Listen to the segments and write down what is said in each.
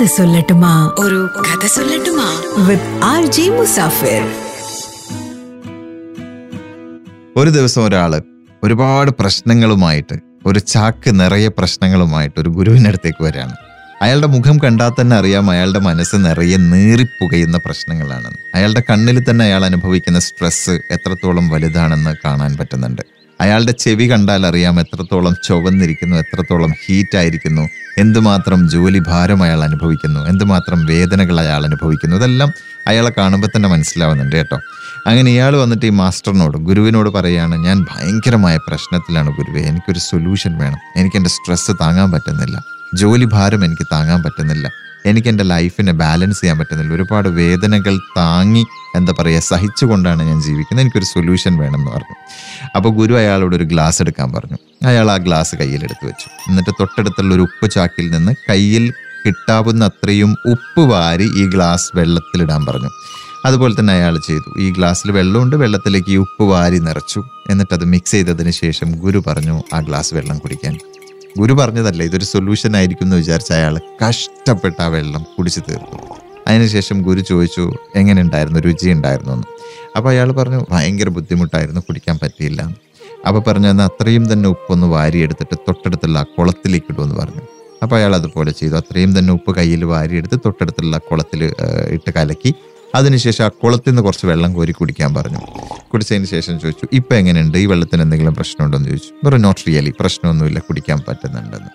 കഥ സൊല്ലട്ടുമാ. ഒരു കഥ സൊല്ലട്ടുമാ. വിത്ത് ആർ ജി മുസാഫിർ ഒരു ദിവസം ഒരാൾ ഒരുപാട് പ്രശ്നങ്ങളുമായിട്ട് ഒരു ചാക്ക് നിറയെ പ്രശ്നങ്ങളുമായിട്ട് ഒരു ഗുരുവിന്റെ അടുത്തേക്ക് വരികയാണ്. അയാളുടെ മുഖം കണ്ടാൽ തന്നെ അറിയാം അയാളുടെ മനസ്സ് നിറയെ നീറിപ്പുകയുന്ന പ്രശ്നങ്ങളാണ് അയാളുടെ കണ്ണിൽ തന്നെ അയാൾ അനുഭവിക്കുന്ന സ്ട്രെസ്സ് എത്രത്തോളം വലുതാണെന്ന് കാണാൻ പറ്റുന്നുണ്ട്. അയാളുടെ ചെവി കണ്ടാൽ അറിയാം എത്രത്തോളം ചുവന്നിരിക്കുന്നു എത്രത്തോളം ഹീറ്റ് ആയിരിക്കുന്നു. എന്തുമാത്രം ജോലി ഭാരം അയാൾ അനുഭവിക്കുന്നു എന്തുമാത്രം വേദനകൾ അയാൾ അനുഭവിക്കുന്നു. ഇതെല്ലാം അയാളെ കാണുമ്പോൾ തന്നെ മനസ്സിലാവുന്നുണ്ട് കേട്ടോ. അങ്ങനെ ഇയാൾ വന്നിട്ട് ഈ മാസ്റ്ററിനോട് ഗുരുവിനോട് പറയുകയാണ് ഞാൻ ഭയങ്കരമായ പ്രശ്നത്തിലാണ് ഗുരുവെ എനിക്കൊരു സൊല്യൂഷൻ വേണം. എനിക്ക് എന്റെ സ്ട്രെസ്സ് താങ്ങാൻ പറ്റുന്നില്ല. ജോലി ഭാരം എനിക്ക് താങ്ങാൻ പറ്റുന്നില്ല. എനിക്ക് എന്റെ ലൈഫിനെ ബാലൻസ് ചെയ്യാൻ പറ്റുന്നില്ല. ഒരുപാട് വേദനകൾ താങ്ങി എന്താ പറയുക സഹിച്ചുകൊണ്ടാണ് ഞാൻ ജീവിക്കുന്നത്. എനിക്കൊരു സൊല്യൂഷൻ വേണമെന്ന് പറഞ്ഞു. അപ്പോൾ ഗുരു അയാളോട് ഒരു ഗ്ലാസ് എടുക്കാൻ പറഞ്ഞു. അയാൾ ആ ഗ്ലാസ് കയ്യിലെടുത്ത് വെച്ചു. എന്നിട്ട് തൊട്ടടുത്തുള്ള ഒരു ഉപ്പ് ചാക്കിൽ നിന്ന് കയ്യിൽ കിട്ടാവുന്ന അത്രയും ഉപ്പ് വാരി ഈ ഗ്ലാസ് വെള്ളത്തിലിടാൻ പറഞ്ഞു. അതുപോലെ തന്നെ അയാൾ ചെയ്തു. ഈ ഗ്ലാസ്സിൽ വെള്ളമുണ്ട്. വെള്ളത്തിലേക്ക് ഈ ഉപ്പ് വാരി നിറച്ചു. എന്നിട്ട് അത് മിക്സ് ചെയ്തതിന് ശേഷം ഗുരു പറഞ്ഞു ആ ഗ്ലാസ് വെള്ളം കുടിക്കാൻ. ഗുരു പറഞ്ഞതല്ല ഇതൊരു സൊല്യൂഷൻ ആയിരിക്കും എന്ന് വിചാരിച്ച അയാൾ കഷ്ടപ്പെട്ട ആ വെള്ളം കുടിച്ചു തീർത്തു. അതിനുശേഷം ഗുരു ചോദിച്ചു എങ്ങനെ ഉണ്ടായിരുന്നു രുചി ഉണ്ടായിരുന്നു എന്ന്. അപ്പോൾ അയാൾ പറഞ്ഞു ഭയങ്കര ബുദ്ധിമുട്ടായിരുന്നു കുടിക്കാൻ പറ്റിയില്ല. അപ്പോൾ പറഞ്ഞു എന്നാൽ അത്രയും തന്നെ ഉപ്പൊന്ന് വാരിയെടുത്തിട്ട് തൊട്ടടുത്തുള്ള കുളത്തിലേക്ക് ഇടുമെന്ന് പറഞ്ഞു. അപ്പോൾ അയാൾ അതുപോലെ ചെയ്തു. അത്രയും തന്നെ ഉപ്പ് കയ്യിൽ വാരിയെടുത്ത് തൊട്ടടുത്തുള്ള കുളത്തിൽ ഇട്ട് കലക്കി. അതിനുശേഷം ആ കുളത്തിൽ നിന്ന് കുറച്ച് വെള്ളം കോരി കുടിക്കാൻ പറഞ്ഞു. കുടിച്ചതിന് ശേഷം ചോദിച്ചു ഇപ്പം എങ്ങനെയുണ്ട്? ഈ വെള്ളത്തിന് എന്തെങ്കിലും പ്രശ്നമുണ്ടോ? എന്ന് ചോദിച്ചു. വെറും നോട്ട് റിയലി പ്രശ്നമൊന്നുമില്ല കുടിക്കാൻ പറ്റുന്നുണ്ടെന്ന്.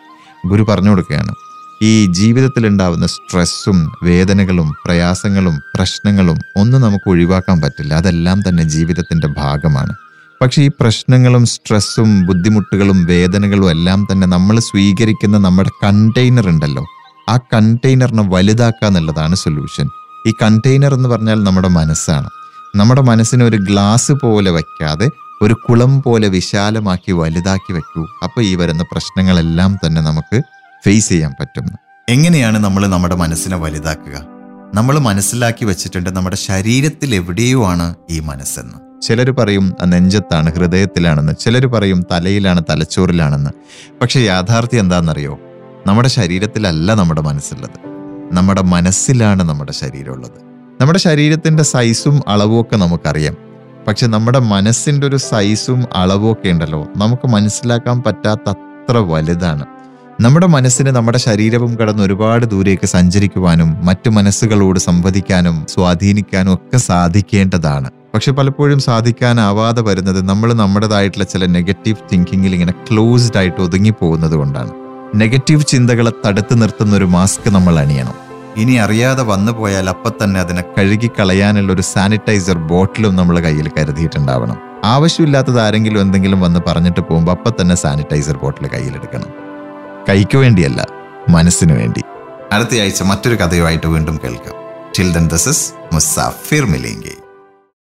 ഗുരു പറഞ്ഞു കൊടുക്കുകയാണ് ഈ ജീവിതത്തിൽ ഉണ്ടാവുന്ന സ്ട്രെസ്സും വേദനകളും പ്രയാസങ്ങളും പ്രശ്നങ്ങളും ഒന്നും നമുക്ക് ഒഴിവാക്കാൻ പറ്റില്ല. അതെല്ലാം തന്നെ ജീവിതത്തിന്റെ ഭാഗമാണ്. പക്ഷേ ഈ പ്രശ്നങ്ങളും സ്ട്രെസ്സും ബുദ്ധിമുട്ടുകളും വേദനകളും എല്ലാം തന്നെ നമ്മൾ സ്വീകരിക്കുന്ന നമ്മുടെ കണ്ടെയ്നർ ഉണ്ടല്ലോ. ആ കണ്ടെയ്നറിനെ വലുതാക്കുക എന്നുള്ളതാണ് സൊല്യൂഷൻ. ഈ കണ്ടെയ്നർ എന്ന് പറഞ്ഞാൽ നമ്മുടെ മനസ്സാണ്. നമ്മുടെ മനസ്സിനെ ഒരു ഗ്ലാസ് പോലെ വയ്ക്കാതെ ഒരു കുളം പോലെ വിശാലമാക്കി വലുതാക്കി വയ്ക്കൂ. അപ്പോൾ ഈ വരുന്ന പ്രശ്നങ്ങളെല്ലാം തന്നെ നമുക്ക് ഫേസ് ചെയ്യാൻ പറ്റും. എങ്ങനെയാണ് നമ്മൾ നമ്മുടെ മനസ്സിനെ വലുതാക്കുക? നമ്മൾ മനസ്സിലാക്കി വെച്ചിട്ടുണ്ട് നമ്മുടെ ശരീരത്തിൽ എവിടെയോ ആണ് ഈ മനസ്സെന്ന്. ചിലർ പറയും നെഞ്ചത്താണ് ഹൃദയത്തിലാണെന്ന്. ചിലർ പറയും തലയിലാണ് തലച്ചോറിലാണെന്ന്. പക്ഷെ യാഥാർത്ഥ്യം എന്താണെന്നറിയോ? നമ്മുടെ ശരീരത്തിലല്ല നമ്മുടെ മനസ്സുള്ളത്. നമ്മുടെ മനസ്സിലാണ് നമ്മുടെ ശരീരമുള്ളത്. നമ്മുടെ ശരീരത്തിന്റെ സൈസും അളവും ഒക്കെ നമുക്കറിയാം. പക്ഷെ നമ്മുടെ മനസ്സിന്റെ ഒരു സൈസും അളവും ഒക്കെ ഉണ്ടല്ലോ. നമുക്ക് മനസ്സിലാക്കാൻ പറ്റാത്ത അത്ര വലുതാണ്. നമ്മുടെ മനസ്സിന് നമ്മുടെ ശരീരവും കടന്ന് ഒരുപാട് ദൂരേക്ക് സഞ്ചരിക്കുവാനും മറ്റു മനസ്സുകളോട് സംവദിക്കാനും സ്വാധീനിക്കാനും ഒക്കെ സാധിക്കേണ്ടതാണ്. പക്ഷെ പലപ്പോഴും സാധിക്കാനാവാതെ വരുന്നത് നമ്മൾ നമ്മുടേതായിട്ടുള്ള ചില നെഗറ്റീവ് തിങ്കിങ്ങിൽ ഇങ്ങനെ ക്ലോസ്ഡ് ആയിട്ട് ഒതുങ്ങി പോകുന്നത് കൊണ്ടാണ്. നെഗറ്റീവ് ചിന്തകളെ തടുത്തു നിർത്തുന്ന ഒരു മാസ്ക് നമ്മൾ അണിയണം. ഇനി അറിയാതെ വന്നു പോയാൽ അപ്പം തന്നെ അതിനെ കഴുകി കളയാനുള്ള ഒരു സാനിറ്റൈസർ ബോട്ടിലും നമ്മൾ കയ്യിൽ കരുതിയിട്ടുണ്ടാവണം. ആവശ്യമില്ലാത്തത് ആരെങ്കിലും എന്തെങ്കിലും വന്ന് പറഞ്ഞിട്ട് പോകുമ്പോൾ അപ്പം തന്നെ സാനിറ്റൈസർ ബോട്ടിൽ കയ്യിലെടുക്കണം കൈക്ക് വേണ്ടിയല്ല മനസ്സിന് വേണ്ടി. അടുത്തയാഴ്ച മറ്റൊരു കഥയുമായിട്ട് വീണ്ടും കേൾക്കാം. Children this is Musafir